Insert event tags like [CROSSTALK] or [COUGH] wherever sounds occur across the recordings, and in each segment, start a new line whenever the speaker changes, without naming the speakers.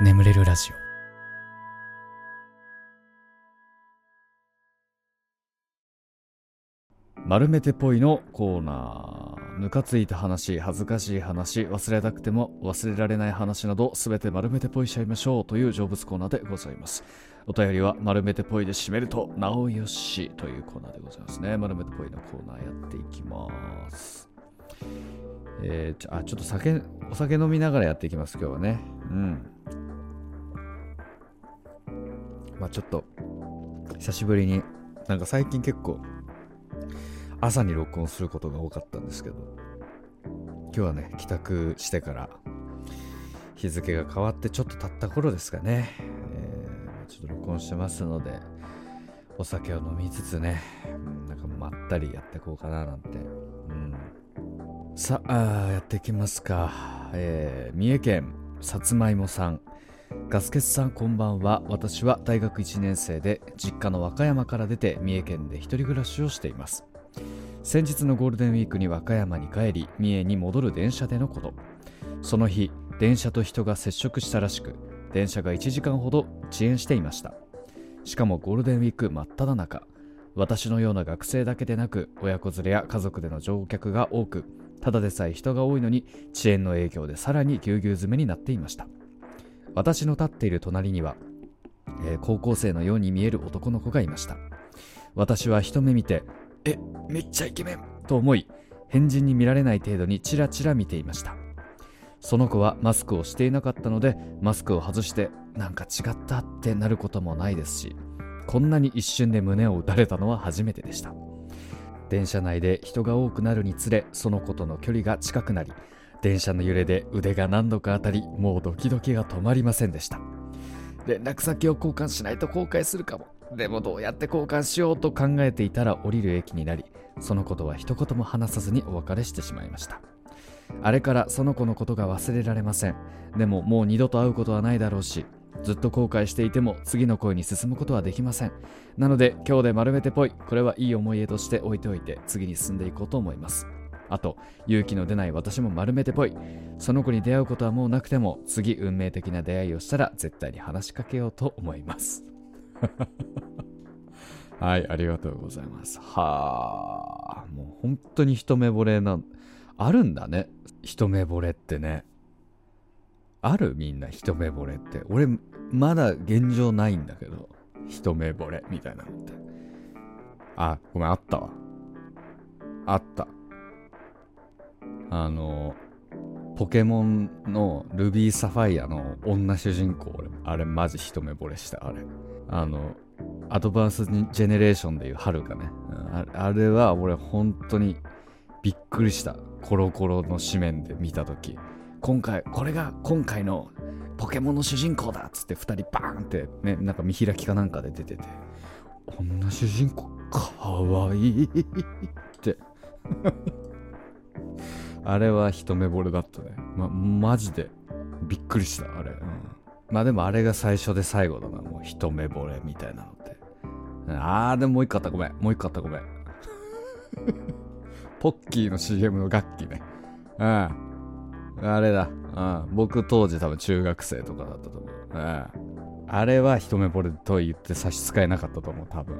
眠れるラジオ。丸めてぽいのコーナー。ムカついた話恥ずかしい話忘れたくても忘れられない話などすべて丸めてぽいしちゃいましょうという成仏コーナーでございます。お便りは丸めてぽいで締めるとなおよしというコーナーでございますね丸めてぽいのコーナーやっていきます。えー、ちょあちょっと酒お酒飲みながらやっていきます今日はね。うん。まあちょっと久しぶりになんか最近結構朝に録音することが多かったんですけど今日はね帰宅してから日付が変わってちょっと経った頃ですかね、えー、ちょっと録音してますのでお酒を飲みつつね、なんかまったりやっていこうかななんて、うん、さあやっていきますか、えー、三重県さつまいもさん。ガスケツさんこんばんは。私は大学1年生で実家の和歌山から出て三重県で一人暮らしをしています。先日のゴールデンウィークに和歌山に帰り三重に戻る電車でのこと。その日電車と人が接触したらしく電車が1時間ほど遅延していました。しかもゴールデンウィーク真っ只中。私のような学生だけでなく親子連れや家族での乗客が多くただでさえ人が多いのに遅延の影響でさらにぎゅうぎゅう詰めになっていました。私の立っている隣には、えー、高校生のように見える男の子がいました。私は一目見てえめっちゃイケメンと思い変人に見られない程度にチラチラ見ていました。その子はマスクをしていなかったのでマスクを外してなんか違ったってなることもないですしこんなに一瞬で胸を打たれたのは初めてでした。電車内で人が多くなるにつれその子との距離が近くなり電車の揺れで腕が何度か当たりもうドキドキが止まりませんでした。連絡先を交換しないと後悔するかも。でもどうやって交換しようと考えていたら降りる駅になりそのことは一言も話さずにお別れしてしまいました。あれからその子のことが忘れられません。でももう二度と会うことはないだろうしずっと後悔していても次の恋に進むことはできません。なので今日で丸めてぽいこれはいい思い出として置いておいて次に進んでいこうと思います。あと勇気の出ない私も丸めてぽいその子に出会うことはもうなくても次運命的な出会いをしたら絶対に話しかけようと思います [LAUGHS] はい、ありがとうございます。はあ、もう本当に一目惚れな、あるんだね。一目惚れってね。あるみんな一目惚れって。俺、まだ現状ないんだけど、一目惚れみたいなのって。あ、ごめん、あったわ。あった。あの、ポケモンのルビーサファイアの女主人公、あれマジ一目惚れした、あれ。あの、アドバンスジェネレーションでいう春かね、あれは俺本当にびっくりした。コロコロの紙面で見た時。今回これが今回のポケモンの主人公だっつって2人バーンってねなんか見開きかなんかで出てて。こんな主人公かわいいって。あれは一目惚れだったねまマジでびっくりしたあれ、うんまあでもあれが最初で最後だな。もう一目惚れみたいなのって。あー、でももう一個あった。ごめん。もう一個あった。ごめん。[LAUGHS] ポッキーの CM の楽器ね。うん。あれだ。うん。僕当時多分中学生とかだったと思う。うん。あれは一目惚れと言って差し支えなかったと思う。多分。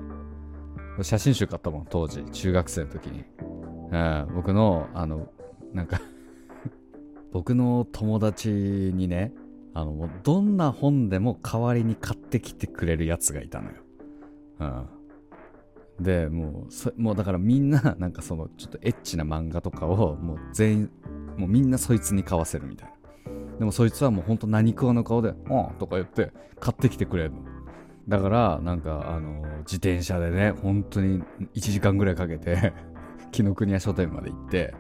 写真集買ったもん。当時。中学生の時に。うん。僕の、あの、なんか [LAUGHS] 僕の友達にね、あの、どんな本でも代わりに買ってきてくれるやつがいたのよ。うん。で、もう、もうだからみんな、なんかその、ちょっとエッチな漫画とかを、もう全員、もうみんなそいつに買わせるみたいな。でもそいつはもうほんと何食わぬ顔で、うんとか言って買ってきてくれるの。だから、なんか、あの、自転車でね、本当に1時間ぐらいかけて [LAUGHS] 紀ノ国屋書店まで行って、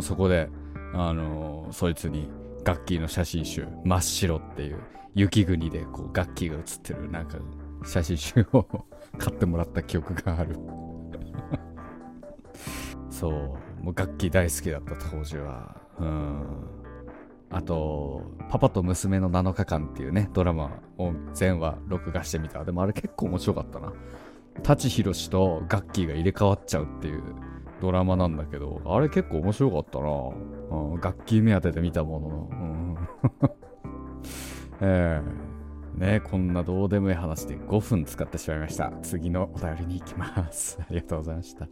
そこで、あの、そいつに、ガッキーの写真集「真っ白」っていう雪国でこうガッキーが写ってるなんか写真集を [LAUGHS] 買ってもらった記憶がある。[LAUGHS] そうもうガッキー大好きだった当時は。うん。あと「パパと娘の7日間」っていうねドラマを全話録画してみた。でもあれ結構面白かったな。舘ひろしとガッキーが入れ替わっちゃうっていうドラマなんだけど、あれ結構面白かったな。うん、楽器目当てで見たものの。うん、[LAUGHS] えー、ねこんなどうでもいい話で5分使ってしまいました。次のお便りに行きます。[LAUGHS] ありがとうございました。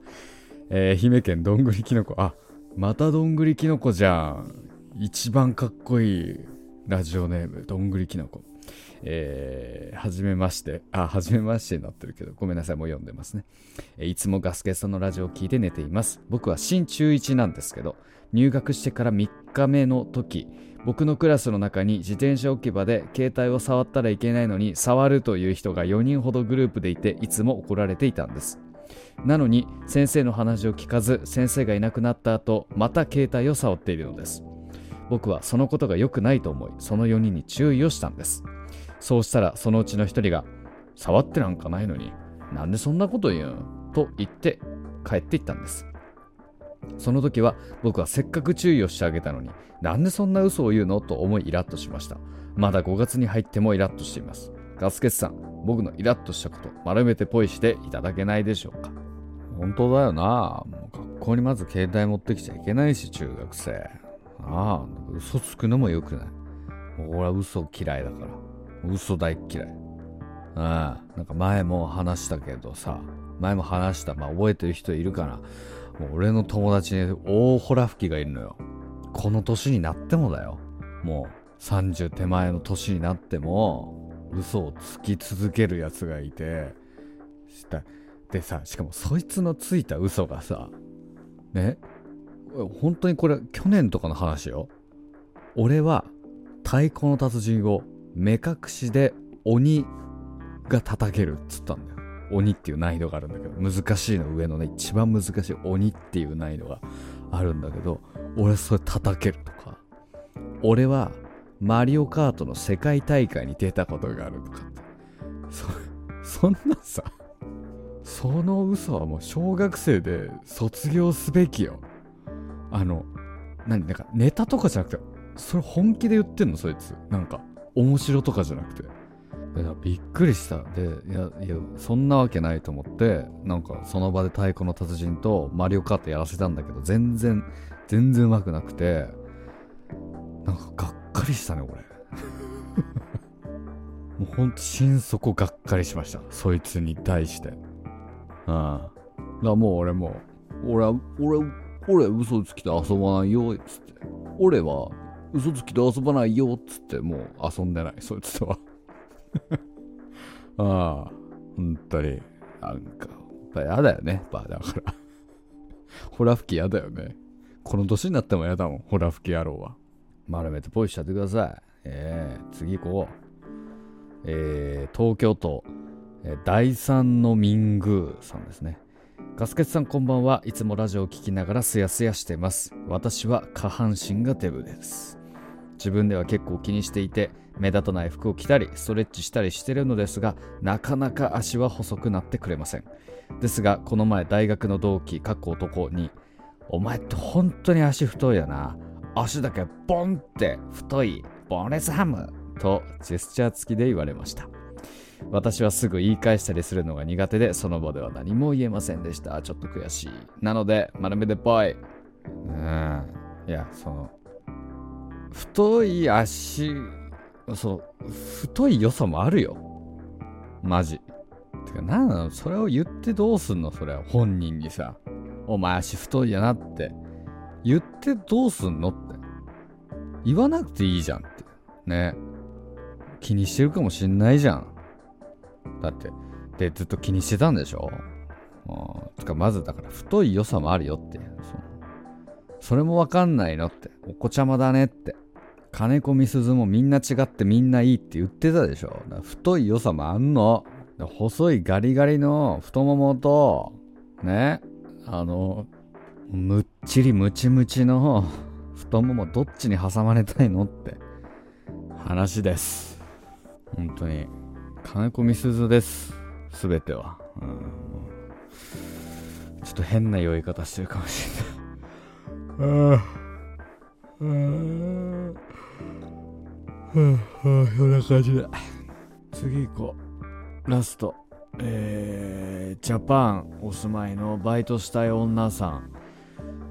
えー、愛媛県どんぐりきのこ。あ、またどんぐりきのこじゃん。一番かっこいいラジオネーム、どんぐりきのこ。えー、はじめまして、あ、はじめましてになってるけど、ごめんなさい、もう読んでますね。えー、いつもガスケさんのラジオを聞いて寝ています。僕は新中1なんですけど、入学してから3日目の時、僕のクラスの中に自転車置き場で携帯を触ったらいけないのに触るという人が4人ほどグループでいていつも怒られていたんですなのに先生の話を聞かず先生がいなくなった後また携帯を触っているのです僕はそのことが良くないと思いその4人に注意をしたんですそうしたらそのうちの1人が触ってなんかないのになんでそんなこと言うん？と言って帰っていったんです。その時は僕はせっかく注意をしてあげたのになんでそんな嘘を言うの？と思いイラッとしました。まだ5月に入ってもイラッとしています。ガスケツさん僕のイラッとしたこと丸めてポイしていただけないでしょうか？本当だよな。もう学校にまず携帯持ってきちゃいけないし中学生。ああ嘘つくのもよくない。俺は嘘嫌いだから。嘘大っ嫌いああなんか前も話したけどさ前も話したまあ覚えてる人いるかなもう俺の友達に大ホラ吹きがいるのよ。この年になってもだよ。もう30手前の年になっても嘘をつき続けるやつがいて、でさ、しかもそいつのついた嘘がさ、ね、本当にこれ去年とかの話よ。俺は太鼓の達人を目隠しで鬼が叩けるっつったんだよ。鬼っていう難易度があるんだけど、難しいの上のね、一番難しい鬼っていう難易度があるんだけど、俺それ叩けるとか、俺はマリオカートの世界大会に出たことがあるとかって、そ、そんなさ、その嘘はもう小学生で卒業すべきよ。あの、何、なんかネタとかじゃなくて、それ本気で言ってんのそいつ。なんか、面白とかじゃなくて。びっくりした。でいやいやそんなわけないと思ってなんかその場で太鼓の達人とマリオカートやらせたんだけど全然全然うまくなくてなんかがっかりしたね俺。[LAUGHS] もうほんと心底がっかりしました。そいつに対して。うん。だからもう俺も俺は俺俺嘘つきで遊ばないよっつって。俺は嘘つきで遊ばないよっつってもう遊んでないそいつとは [LAUGHS] ああ、本当に。なんか、やっぱ嫌だよね。やっぱだからホラ吹き嫌だよね。この年になっても嫌だもん、ホラ吹き野郎は。丸めてポイしちゃってください。えー、次行こう。えー、東京都、えー、第三の民宮さんですね。ガスケツさんこんばんはいつもラジオを聴きながらすやすやしてます。私は下半身がデブです。自分では結構気にしていて目立たない服を着たりストレッチしたりしてるのですがなかなか足は細くなってくれません。ですがこの前大学の同期かっこ男に「お前って本当に足太いやな。足だけボンって太いボンレスハム」とジェスチャー付きで言われました。私はすぐ言い返したりするのが苦手でその場では何も言えませんでした。ちょっと悔しい。なので丸めでぽいうん。いやその太い足その太い良さもあるよ。マジ。てかなんなの？それを言ってどうすんの？それは本人にさ。お前足太いやなって。言ってどうすんのって。言わなくていいじゃんって。ね。気にしてるかもしんないじゃん。だってでずっと気にしてたんでしょ？うんつかまずだから太い良さもあるよって。それもわかんないのって。お子ちゃまだねって。金子みすずもみんな違ってみんないいって言ってたでしょ。太い良さもあんの。細いガリガリの太ももと、ね、あの、むっちりムチムチの太ももどっちに挟まれたいのって話です。本当に。金子みすずです。すべては、うん。ちょっと変な酔い方してるかもしれない。ああ。うん、そんな感じで。次行こう。ラスト。えー、ジャパンお住まいのバイトしたい女さん。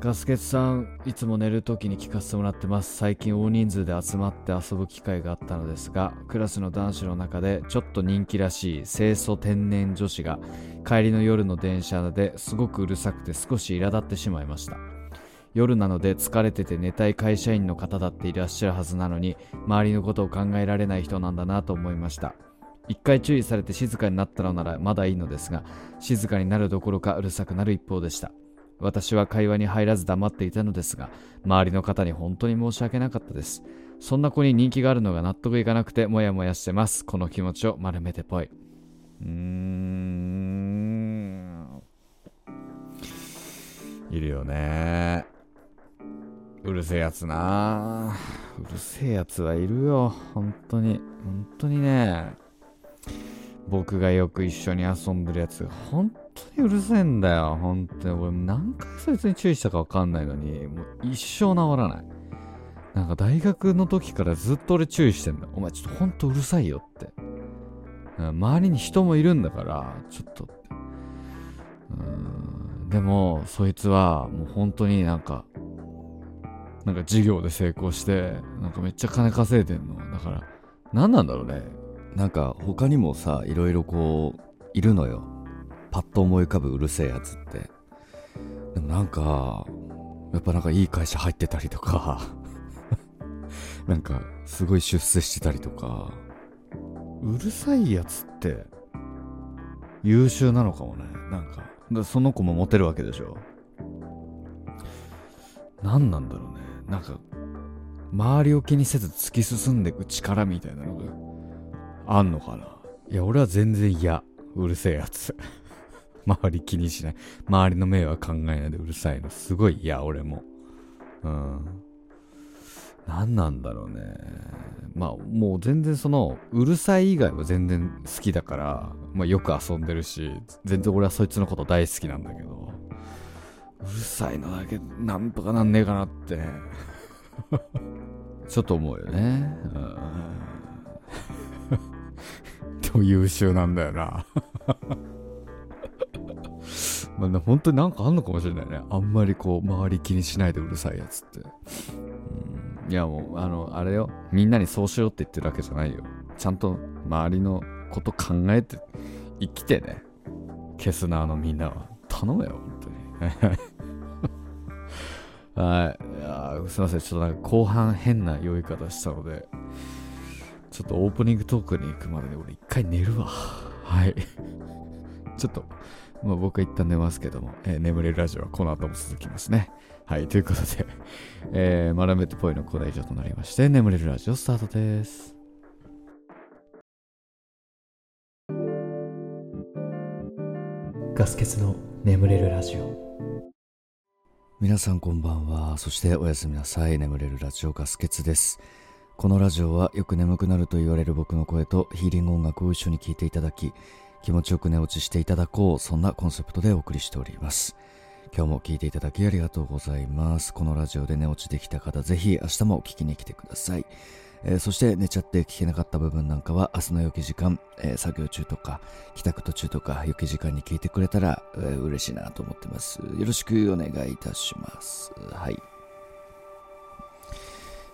ガスケツさんいつも寝る時に聞かせてもらってます最近大人数で集まって遊ぶ機会があったのですがクラスの男子の中でちょっと人気らしい清楚天然女子が帰りの夜の電車ですごくうるさくて少し苛立ってしまいました夜なので疲れてて寝たい会社員の方だっていらっしゃるはずなのに周りのことを考えられない人なんだなと思いました。一回注意されて静かになったのならまだいいのですが静かになるどころかうるさくなる一方でした。私は会話に入らず黙っていたのですが周りの方に本当に申し訳なかったです。そんな子に人気があるのが納得いかなくてモヤモヤしてます。この気持ちを丸めてぽい。うーん。いるよね。うるせえやつな。うるせえやつはいるよ。本当に。本当にね。僕がよく一緒に遊んでるやつ。が本当にうるせえんだよ。本当に。俺何回そいつに注意したか分かんないのにもう一生治らない。なんか大学の時からずっと俺注意してんだお前ちょっとほんとうるさいよって。周りに人もいるんだからちょっとって。うん。でもそいつはもう本当になんかなんか授業で成功してなんかめっちゃ金稼いでんの。だから何なんだろうね。
なんか他にもさいろいろこういるのよ。パッと思い浮かぶうるせえやつって。でもなんかやっぱなんかいい会社入ってたりとか。[LAUGHS] なんかすごい出世してたりとか。
うるさいやつって優秀なのかもね。なんかその子もモテるわけでしょ。何なんだろうね。なんか周りを気にせず突き進んでいく力みたいなのがあんのかな？いや俺は全然嫌。うるせえやつ。[LAUGHS] 周り気にしない。周りの目は考えないでうるさいの。すごい嫌俺も。うん。何なんだろうね。まあもう全然そのうるさい以外は全然好きだから、まあ、よく遊んでるし全然俺はそいつのこと大好きなんだけど。うるさいのだけなんとかなんねえかなって [LAUGHS] ちょっと思うよねうんでも優秀なんだよな [LAUGHS] まあね、本当になんかあんのかもしれないね。あんまりこう、周り気にしないでうるさいやつって。いやもう、あの、あれよ。みんなにそうしろって言ってるわけじゃないよ。ちゃんと周りのこと考えて生きてね。消すな、あのみんなは。頼むよ、本当に。[LAUGHS] はい。いやすいません。ちょっとなんか後半変な酔い方したので、ちょっとオープニングトークに行くまでに俺一回寝るわ。はい。ちょっと、まあ、僕は一旦寝ますけども、えー眠れるラジオはこの後も続きますね。はい、ということで、えー、マラメットポイのコーナー以上となりまして、眠れるラジオスタートです。
ガス欠の眠れるラジオ
皆さんこんばんは。そしておやすみなさい。眠れるラジオガスケツです。このラジオはよく眠くなると言われる僕の声とヒーリング音楽を一緒に聴いていただき気持ちよく寝落ちしていただこう。そんなコンセプトでお送りしております。今日も聴いていただきありがとうございます。このラジオで寝落ちできた方ぜひ明日も聴きに来てください。えーそして寝ちゃって聞けなかった部分なんかは明日の良き時間、えー作業中とか帰宅途中とか良き時間に聞いてくれたら、えー嬉しいなと思ってます。よろしくお願いいたします。はい。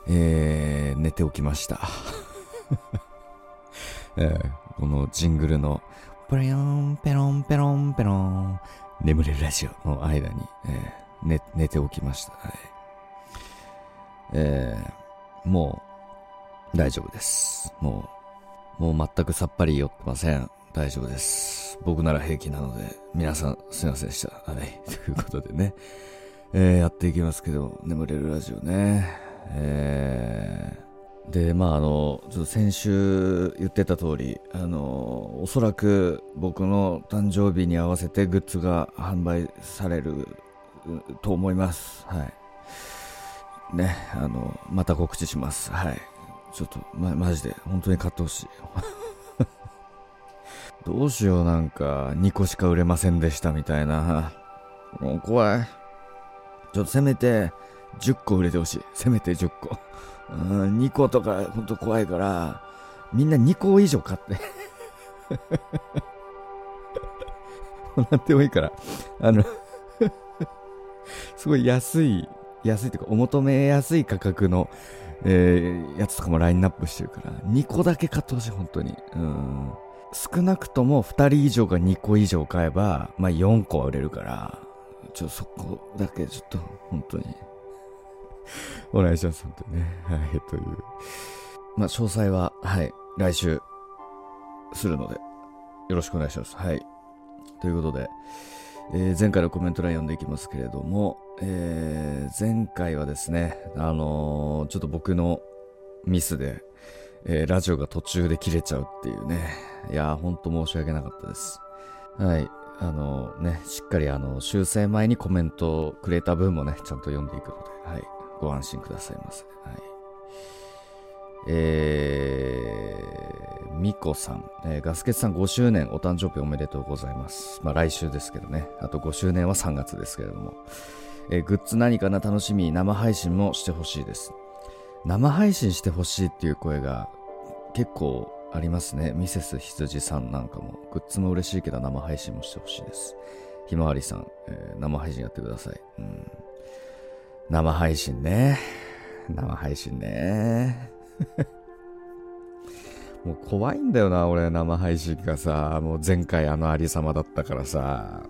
えー、寝ておきました、[LAUGHS] えーこのジングルのプレヨンペロンペロンペロン眠れるラジオの間に、えー寝寝ておきました、はい。えーもう大丈夫です。もう、もう全くさっぱり酔ってません。大丈夫です。僕なら平気なので、皆さんすいませんでした。はい。[LAUGHS] ということでね、えーやっていきますけど、眠れるラジオね。えーで、まああの、ちょっと先週言ってた通り、あの、おそらく僕の誕生日に合わせてグッズが販売されると思います。はい。ね、あの、また告知します。はい。ちょっと、ま、マジで、本当に買ってほしい。[LAUGHS] どうしよう、なんか、2個しか売れませんでしたみたいな。もう怖い。ちょっとせめて、10個売れてほしい。せめて10個。うん、2個とか、ほんと怖いから、みんな2個以上買って。[LAUGHS] なんでもいいから、あの、[LAUGHS]
すごい安い、安いっていうか、お求めやすい価格の、えー、やつとかもラインナップしてるから、2個だけ買ってほしい、本当に。うん。少なくとも2人以上が2個以上買えば、まあ4個は売れるから、ちょ、そこだけちょっと、本当に。お願いします、本当にね。はい、という。まあ、詳細は、はい、来週、するので、よろしくお願いします。はい。ということで、えー前回のコメント欄読んでいきますけれども、えー前回はですね、あのーちょっと僕のミスで、えラジオが途中で切れちゃうっていうね。いやー、ほんと申し訳なかったです。はい。あのね、しっかりあの、修正前にコメントをくれた分もね、ちゃんと読んでいくので、はい。ご安心くださいませ。はい。え、みこさん、えーガスケツさん5周年お誕生日おめでとうございます。まあ来週ですけどね。あと5周年は3月ですけれども。えーグッズ何かな楽しみ、生配信もしてほしいです。生配信してほしいっていう声が結構ありますね。ミセス羊さんなんかも。グッズも嬉しいけど生配信もしてほしいです。ひまわりさん、えー生配信やってください。うん、生配信ね。生配信ね。もう怖いんだよな、俺、生配信がさ、もう前回あのありさまだったからさ、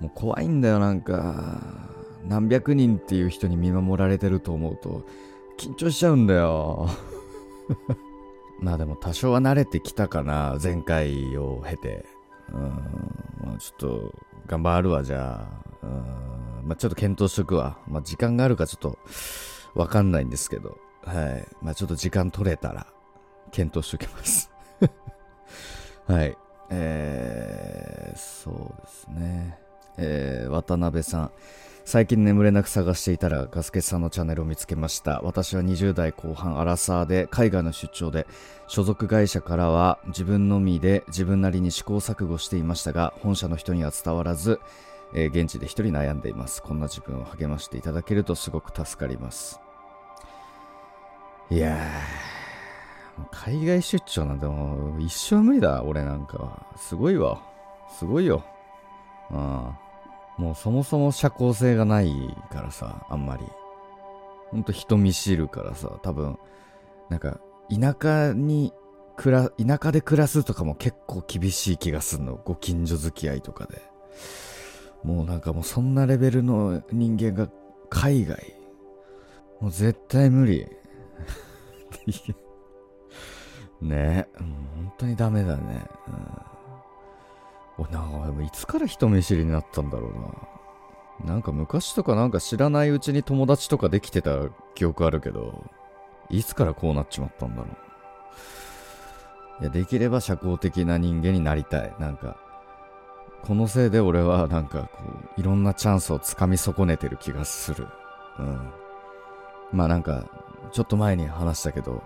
もう怖いんだよ、なんか、何百人っていう人に見守られてると思うと、緊張しちゃうんだよ。[LAUGHS] まあでも多少は慣れてきたかな、前回を経て。うん、まあちょっと、頑張るわ、じゃあ。うん、まあちょっと検討しとくわ。まあ時間があるかちょっと、わかんないんですけど。はい。まあちょっと時間取れたら、検討しときます。[LAUGHS] はい。えー、そうですね。えー、渡辺さん。最近眠れなく探していたらガスケさんのチャンネルを見つけました。私は20代後半アラサーで海外の出張で所属会社からは自分のみで自分なりに試行錯誤していましたが本社の人には伝わらず、えー現地で一人悩んでいます。こんな自分を励ましていただけるとすごく助かります。いやー、海外出張なんてもう一生無理だ、俺なんかは。すごいわ。すごいよ。うん。もうそもそも社交性がないからさ、あんまり。ほんと人見知るからさ、多分、なんか、田舎に、暮ら、田舎で暮らすとかも結構厳しい気がすんの。ご近所付き合いとかで。もうなんかもうそんなレベルの人間が海外。もう絶対無理。[LAUGHS] ねえ、本当にダメだね。うん、俺なんかいつから人見知りになったんだろうな。なんか昔とかなんか知らないうちに友達とかできてた記憶あるけど、いつからこうなっちまったんだろう。いや、できれば社交的な人間になりたい。なんか、このせいで俺はなんかこう、いろんなチャンスをつかみ損ねてる気がする。うん。まあなんか、ちょっと前に話したけど、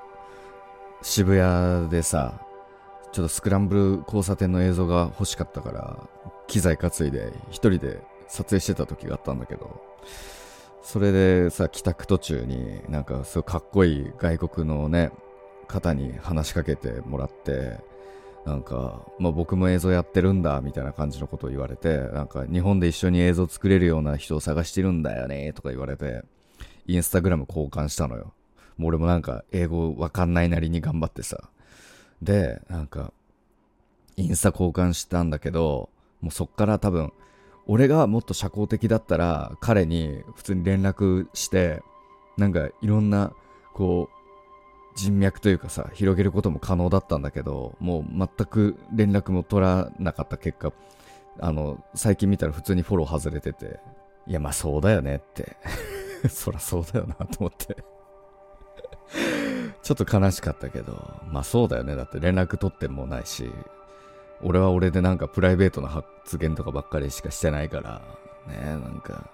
渋谷でさ、ちょっとスクランブル交差点の映像が欲しかったから、機材担いで一人で撮影してた時があったんだけど、それでさ、帰宅途中になんかすごいかっこいい外国のね、方に話しかけてもらって、なんか、まあ僕も映像やってるんだ、みたいな感じのことを言われて、なんか日本で一緒に映像作れるような人を探してるんだよね、とか言われて、インスタグラム交換したのよ。もう俺もなんか英語わかんないなりに頑張ってさ。で、なんか、インスタ交換したんだけど、もうそっから多分、俺がもっと社交的だったら、彼に普通に連絡して、なんかいろんな、こう、人脈というかさ、広げることも可能だったんだけど、もう全く連絡も取らなかった結果、あの、最近見たら普通にフォロー外れてて、いや、まあそうだよねって。[LAUGHS] そらそうだよなと思って。ちょっと悲しかったけど、まあそうだよね。だって連絡取ってもないし、俺は俺でなんかプライベートな発言とかばっかりしかしてないから、ねなんか、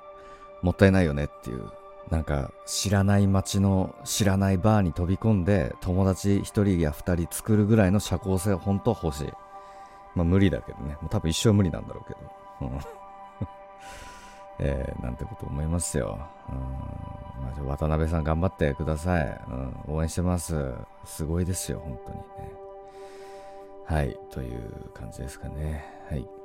もったいないよねっていう。なんか、知らない街の知らないバーに飛び込んで、友達一人や二人作るぐらいの社交性は本当は欲しい。まあ無理だけどね。もう多分一生無理なんだろうけど。うんえー、なんてこと思いますよ。うんまあ、じゃあ渡辺さん頑張ってください、うん。応援してます。すごいですよ、本当にね。はい、という感じですかね。はい。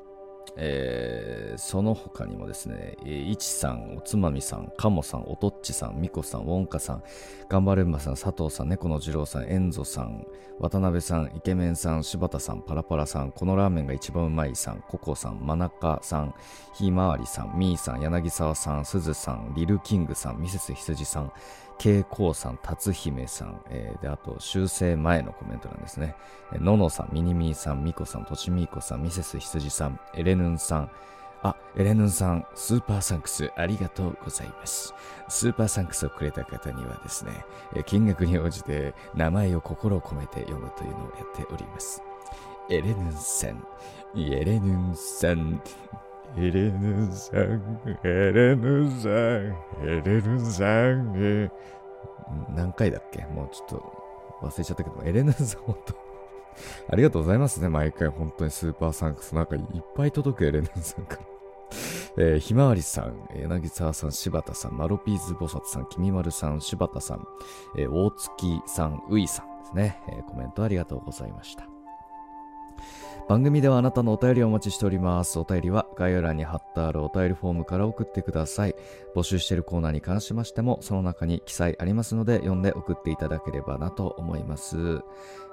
えー、その他にもですね、えー、いちさん、おつまみさん、かもさん、おとっちさん、みこさん、ウォンカさん、がんばれんばさん、佐藤さん、猫の次郎さん、えんぞさん、渡辺さん、イケメンさん、柴田さん、パラパラさん、このラーメンが一番うまいさん、ココさん、マナカさん、ひまわりさん、みーさん、柳沢さん、すずさん、リルキングさん、ミセス羊さん、慶光さん、達姫さん、えー、で、あと、修正前のコメントなんですね。えー、ののさん、ミニミーさん、ミコさん、としみーこさん、ミセス羊さん、エレヌンさん、あ、エレヌンさん、スーパーサンクスありがとうございます。スーパーサンクスをくれた方にはですね、金額に応じて名前を心を込めて読むというのをやっております。エレヌンさん、エレヌンさん、エレヌさん、エレヌさん、エレヌさん、え何回だっけ？もうちょっと忘れちゃったけど、エレヌさん、本当ありがとうございますね、毎回。本当にスーパーサンクス。なんかいっぱい届くエレヌさんから。[LAUGHS] えー、ひまわりさん、柳沢さん、柴田さん、マロピーズ菩薩さん、きみまるさん、柴田さん、えー、大月さん、ういさんですね、えー、コメントありがとうございました。番組ではあなたのお便りをお待ちしております。お便りは概要欄に貼ってあるお便りフォームから送ってください。募集しているコーナーに関しましても、その中に記載ありますので、読んで送っていただければなと思います。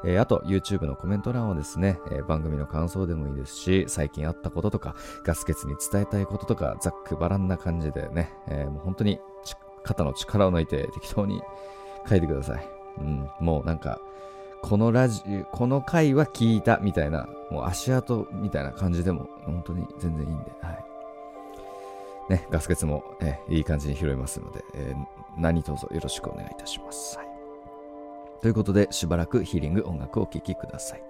えー、あと、YouTube のコメント欄はですね、えー、番組の感想でもいいですし、最近あったこととか、ガス欠に伝えたいこととか、ざっくばらんな感じでね、えー、もう本当に肩の力を抜いて適当に書いてください。うん、もうなんか、このラジオこの回は聞いたみたいな、もう足跡みたいな感じでも、本当に全然いいんで、はい。ね、ガス欠も、えいい感じに拾いますので、えー、何卒よろしくお願いいたします。はい。ということで、しばらくヒーリング音楽をお聴きくださ。い、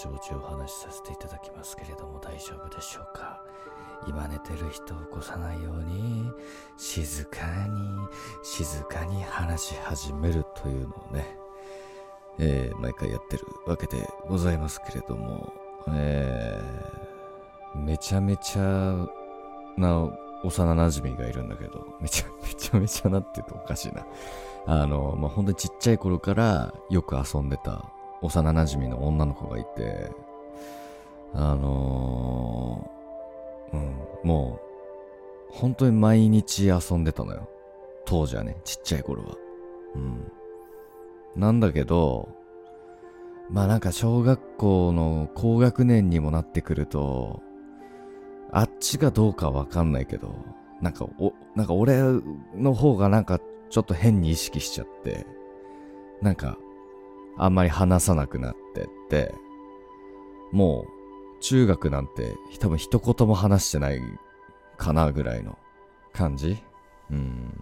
ちぼちお話しさせていただきますけれども大丈夫でしょうか？今寝てる人を起こさないように静かに静かに話し始めるというのをね、えー毎回やってるわけでございますけれども、えーめちゃめちゃな幼馴染がいるんだけど、めちゃめちゃめちゃなって言うとおかしいな。あの、まあ、本当にちっちゃい頃からよく遊んでた幼馴染の女の子がいて、あのーうん、もう、本当に毎日遊んでたのよ。当時はね、ちっちゃい頃は。うん。なんだけど、まあなんか小学校の高学年にもなってくると、あっちがどうかわかんないけど、なんかお、なんか俺の方がなんかちょっと変に意識しちゃって、なんか、あんまり話さなくなってって、もう、中学なんて多分一言も話してないかなぐらいの感じうん。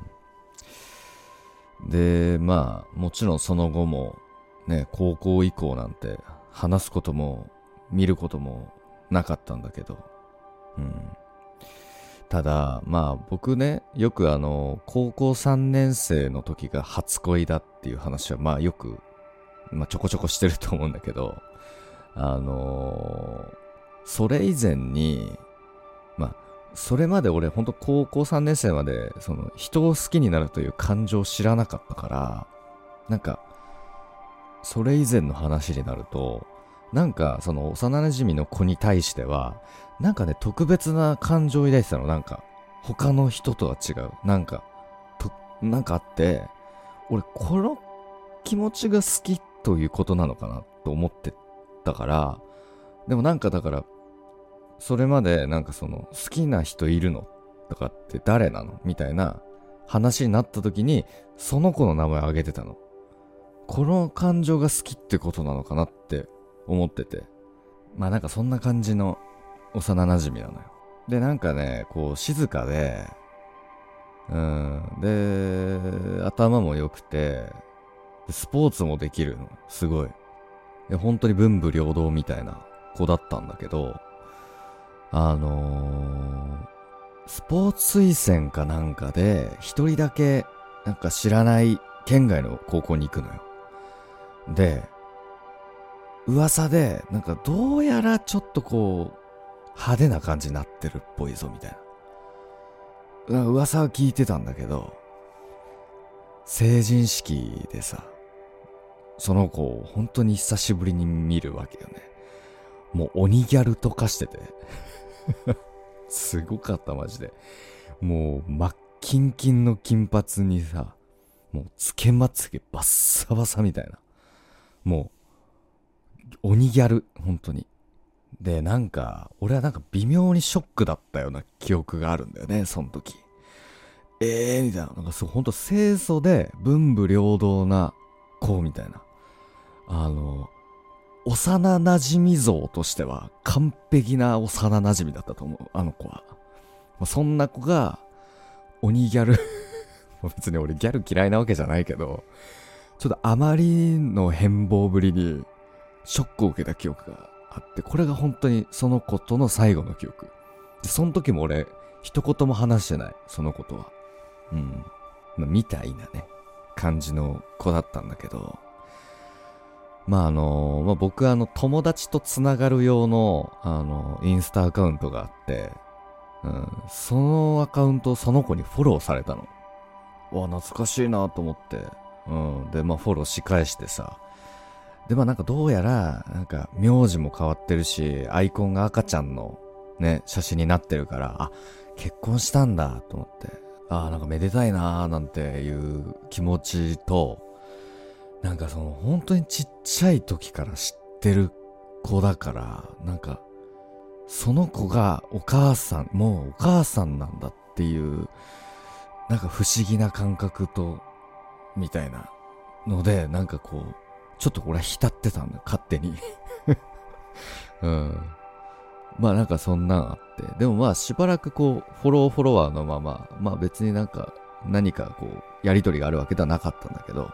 で、まあ、もちろんその後も、ね、高校以降なんて話すことも見ることもなかったんだけど、うん。ただ、まあ僕ね、よくあの、高校3年生の時が初恋だっていう話はまあよく、まあちょこちょこしてると思うんだけど、あのーそれ以前に、まあ、それまで俺ほんと高校3年生まで、その人を好きになるという感情を知らなかったから、なんか、それ以前の話になると、なんかその幼馴染の子に対しては、なんかね、特別な感情を抱いてたの。なんか、他の人とは違う。なんか、と、なんかあって、俺、この気持ちが好きっということなのかなと思ってたから、でもなんかだから、それまでなんかその、好きな人いるのとかって誰なの？みたいな話になった時に、その子の名前を挙げてたの。この感情が好きってことなのかなって思ってて。まあなんかそんな感じの幼馴染なのよ。で、なんかね、こう静かで、うん、で、頭も良くて、スポーツもできるの。すごい。で、本当に文武両道みたいな子だったんだけど、あのースポーツ推薦かなんかで、一人だけ、なんか知らない県外の高校に行くのよ。で、噂で、なんかどうやらちょっとこう、派手な感じになってるっぽいぞ、みたいな。なんか噂は聞いてたんだけど、成人式でさ、その子を本当に久しぶりに見るわけよね。もう鬼ギャルと化してて。[LAUGHS] すごかった、マジで。もう、真っキンキンの金髪にさ、もう、つけまつげバッサバサみたいな。もう、鬼ギャル、本当に。で、なんか、俺はなんか微妙にショックだったような記憶があるんだよね、その時。ええー、みたいな。なんかそう、ほんと清楚で文武両道な子みたいな。あの、幼馴染像としては完璧な幼馴染だったと思う、あの子は。まそんな子が、鬼ギャル [LAUGHS] 別に俺ギャル嫌いなわけじゃないけど、ちょっとあまりの変貌ぶりにショックを受けた記憶があって、これが本当にその子との最後の記憶。で、その時も俺、一言も話してない、そのことは。うん。まあ、みたいなね、感じの子だったんだけど、まああのまあ、僕はあの友達とつながる用のあのインスタアカウントがあって、うん、そのアカウントをその子にフォローされたの。わ、懐かしいなと思って。うん。で、まあフォローし返してさ。で、まあなんかどうやら、なんか名字も変わってるし、アイコンが赤ちゃんのね、写真になってるから、あ、結婚したんだと思って。あーなんかめでたいなーなんていう気持ちと、なんかその本当にちっちゃい時から知ってる子だから、なんか、その子がお母さん、もうお母さんなんだっていう、なんか不思議な感覚と、みたいなので、なんかこう、ちょっとこれは浸ってたんだ、勝手に。[LAUGHS] うん。まあなんかそんなんあって。でもまあしばらくこう、フォローフォロワーのまま、まあ別になんか何かこう、やりとりがあるわけではなかったんだけど、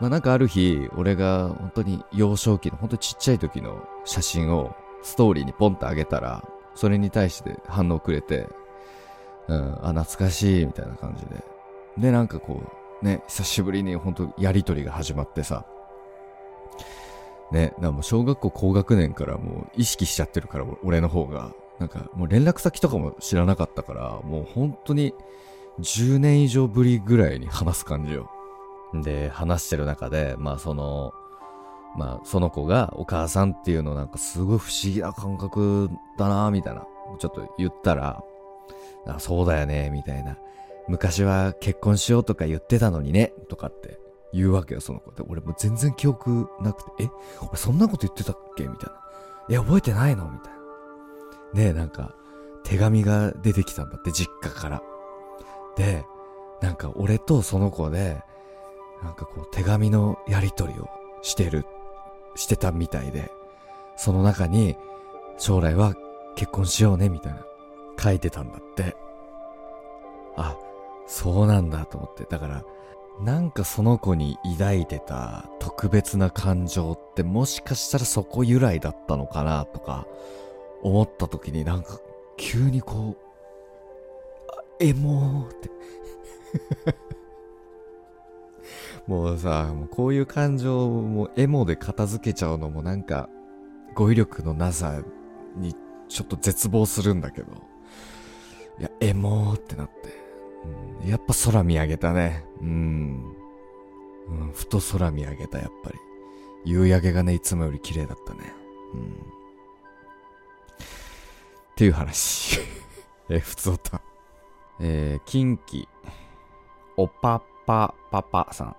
まあなんかある日、俺が本当に幼少期の、本当にちっちゃい時の写真をストーリーにポンと上げたら、それに対して反応くれて、うん、あ、懐かしい、みたいな感じで。で、なんかこう、ね、久しぶりに本当やりとりが始まってさ、ね、だもう小学校高学年からもう意識しちゃってるから、俺の方が。なんかもう連絡先とかも知らなかったから、もう本当に10年以上ぶりぐらいに話す感じよ。で、話してる中で、まあその、まあその子がお母さんっていうのなんかすごい不思議な感覚だなみたいな。ちょっと言ったら、あそうだよね、みたいな。昔は結婚しようとか言ってたのにね、とかって言うわけよ、その子で。俺も全然記憶なくて、え俺そんなこと言ってたっけ？みたいな。え、覚えてないの？みたいな。ねえ、なんか、手紙が出てきたんだって、実家から。で、なんか俺とその子で、なんかこう手紙のやり取りをしてる、してたみたいで、その中に、将来は結婚しようね、みたいな、書いてたんだって。あ、そうなんだと思って。だから、なんかその子に抱いてた特別な感情ってもしかしたらそこ由来だったのかなとか思った時になんか急にこう、エモーってもうさ、もうこういう感情もエモで片付けちゃうのもなんか語彙力のなさにちょっと絶望するんだけど。いや、エモーってなって。うん、やっぱ空見上げたね。うん。うん、ふと空見上げた、やっぱり。夕焼けがね、いつもより綺麗だったね。うん。っていう話。[LAUGHS] え普通だ。えー、近畿、おぱぱぱぱさん。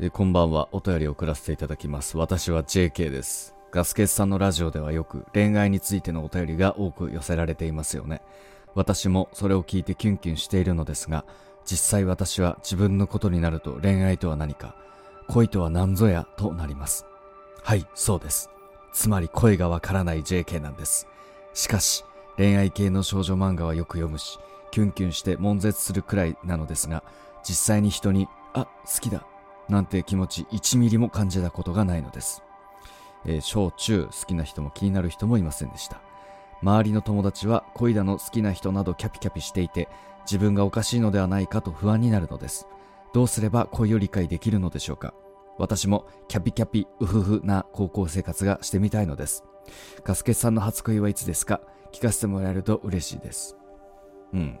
え、こんばんは。お便りを送らせていただきます。私は JK です。ガスケツさんのラジオではよく恋愛についてのお便りが多く寄せられていますよね。私もそれを聞いてキュンキュンしているのですが、実際私は自分のことになると恋愛とは何か、恋とは何ぞやとなります。はい、そうです。つまり恋がわからない JK なんです。しかし、恋愛系の少女漫画はよく読むし、キュンキュンして悶絶するくらいなのですが、実際に人に、あ、好きだ、なんて気持ち1ミリも感じたことがないのです。えー、小中好きな人も気になる人もいませんでした。周りの友達は恋だの好きな人などキャピキャピしていて、自分がおかしいのではないかと不安になるのです。どうすれば恋を理解できるのでしょうか私もキャピキャピウフフな高校生活がしてみたいのです。ガスケさんの初恋はいつですか？聞かせてもらえると嬉しいです。うん。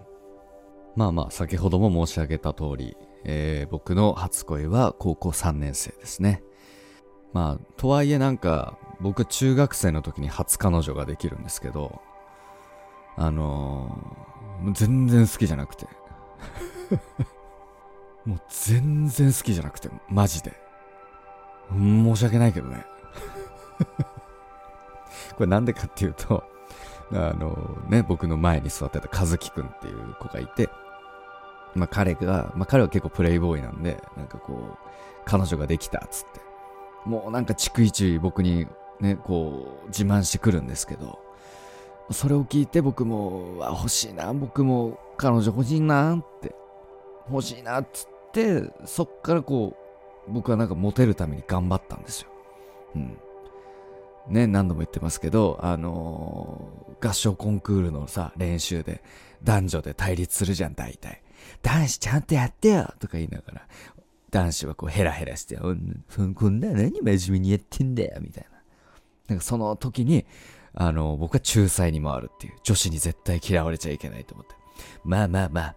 まあまあ、先ほども申し上げた通り、えー、僕の初恋は高校3年生ですね。まあ、とはいえなんか、僕中学生の時に初彼女ができるんですけど、あのー、全然好きじゃなくて。[LAUGHS] もう全然好きじゃなくて、マジで。申し訳ないけどね。[LAUGHS] これなんでかっていうと、あのね、僕の前に座ってた和樹くんっていう子がいて、まあ彼が、まあ彼は結構プレイボーイなんで、なんかこう、彼女ができたっつって、もうなんか逐一僕にね、こう、自慢してくるんですけど、それを聞いて僕も、あ、欲しいな、僕も彼女欲しいなって、欲しいなっつって、そっからこう、僕はなんかモテるために頑張ったんですよ。うん。ね、何度も言ってますけど、あのー、合唱コンクールのさ、練習で、男女で対立するじゃん、大体。男子ちゃんとやってよとか言いながら、男子はこうヘラヘラして、こんな何真面目にやってんだよ、みたいな。なんかその時に、あの、僕は仲裁に回るっていう、女子に絶対嫌われちゃいけないと思って。まあまあまあ、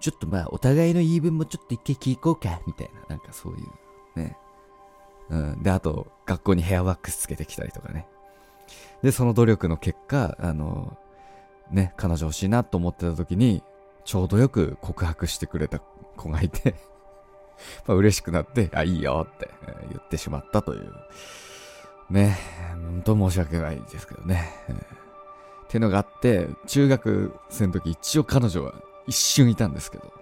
ちょっとまあ、お互いの言い分もちょっと一回聞こうか、みたいな、なんかそういう、ね。うん。で、あと、学校にヘアワックスつけてきたりとかね。で、その努力の結果、あの、ね、彼女欲しいなと思ってた時に、ちょうどよく告白してくれた子がいて [LAUGHS] まあ嬉しくなって、あ、いいよって言ってしまったという。ね、本当申し訳ないですけどね。ってのがあって、中学生の時一応彼女は一瞬いたんですけど。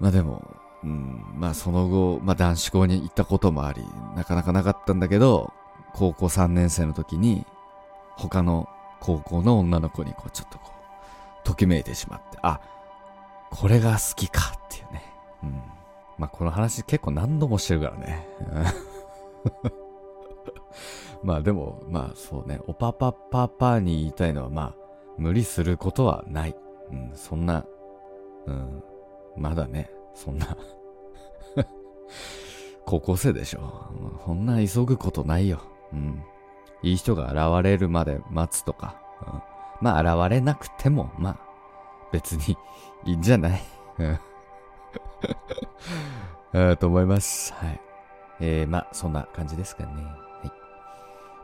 まあでも、うん、まあその後、まあ男子校に行ったこともあり、なかなかなかったんだけど、高校3年生の時に、他の高校の女の子にこうちょっとこう、ときめいてしまって、あ、これが好きかっていうね。うん。
まあ、この話結構何度もしてるからね。[LAUGHS] まあでも、まあそうね、おぱぱぱぱに言いたいのは、まあ、無理することはない。うん、そんな、うん、まだね、そんな [LAUGHS] 高校生でしょ。そんな急ぐことないよ。うん。いい人が現れるまで待つとか。うん、まあ現れなくても、まあ、別にいいんじゃない？[LAUGHS] うん。と思います。はい。えー、まあ、そんな感じですかね。はい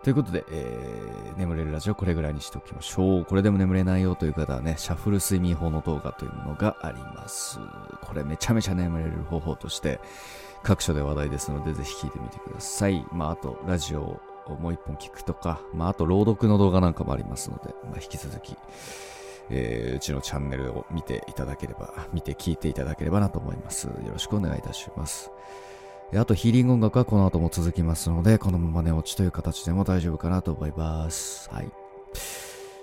ということで、えー、眠れるラジオこれぐらいにしておきましょう。これでも眠れないよという方はね、シャッフル睡眠法の動画というものがあります。これめちゃめちゃ眠れる方法として、各所で話題ですので、ぜひ聞いてみてください。まあ、あと、ラジオをもう一本聞くとか、まあ、あと、朗読の動画なんかもありますので、まあ、引き続き、えー、うちのチャンネルを見ていただければ、見て聞いていただければなと思います。よろしくお願いいたします。あとヒーリング音楽はこの後も続きますので、このまま寝落ちという形でも大丈夫かなと思います。はい。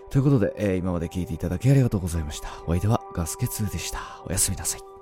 ということで、えー、今まで聞いていただきありがとうございました。お相手はガスケツでした。おやすみなさい。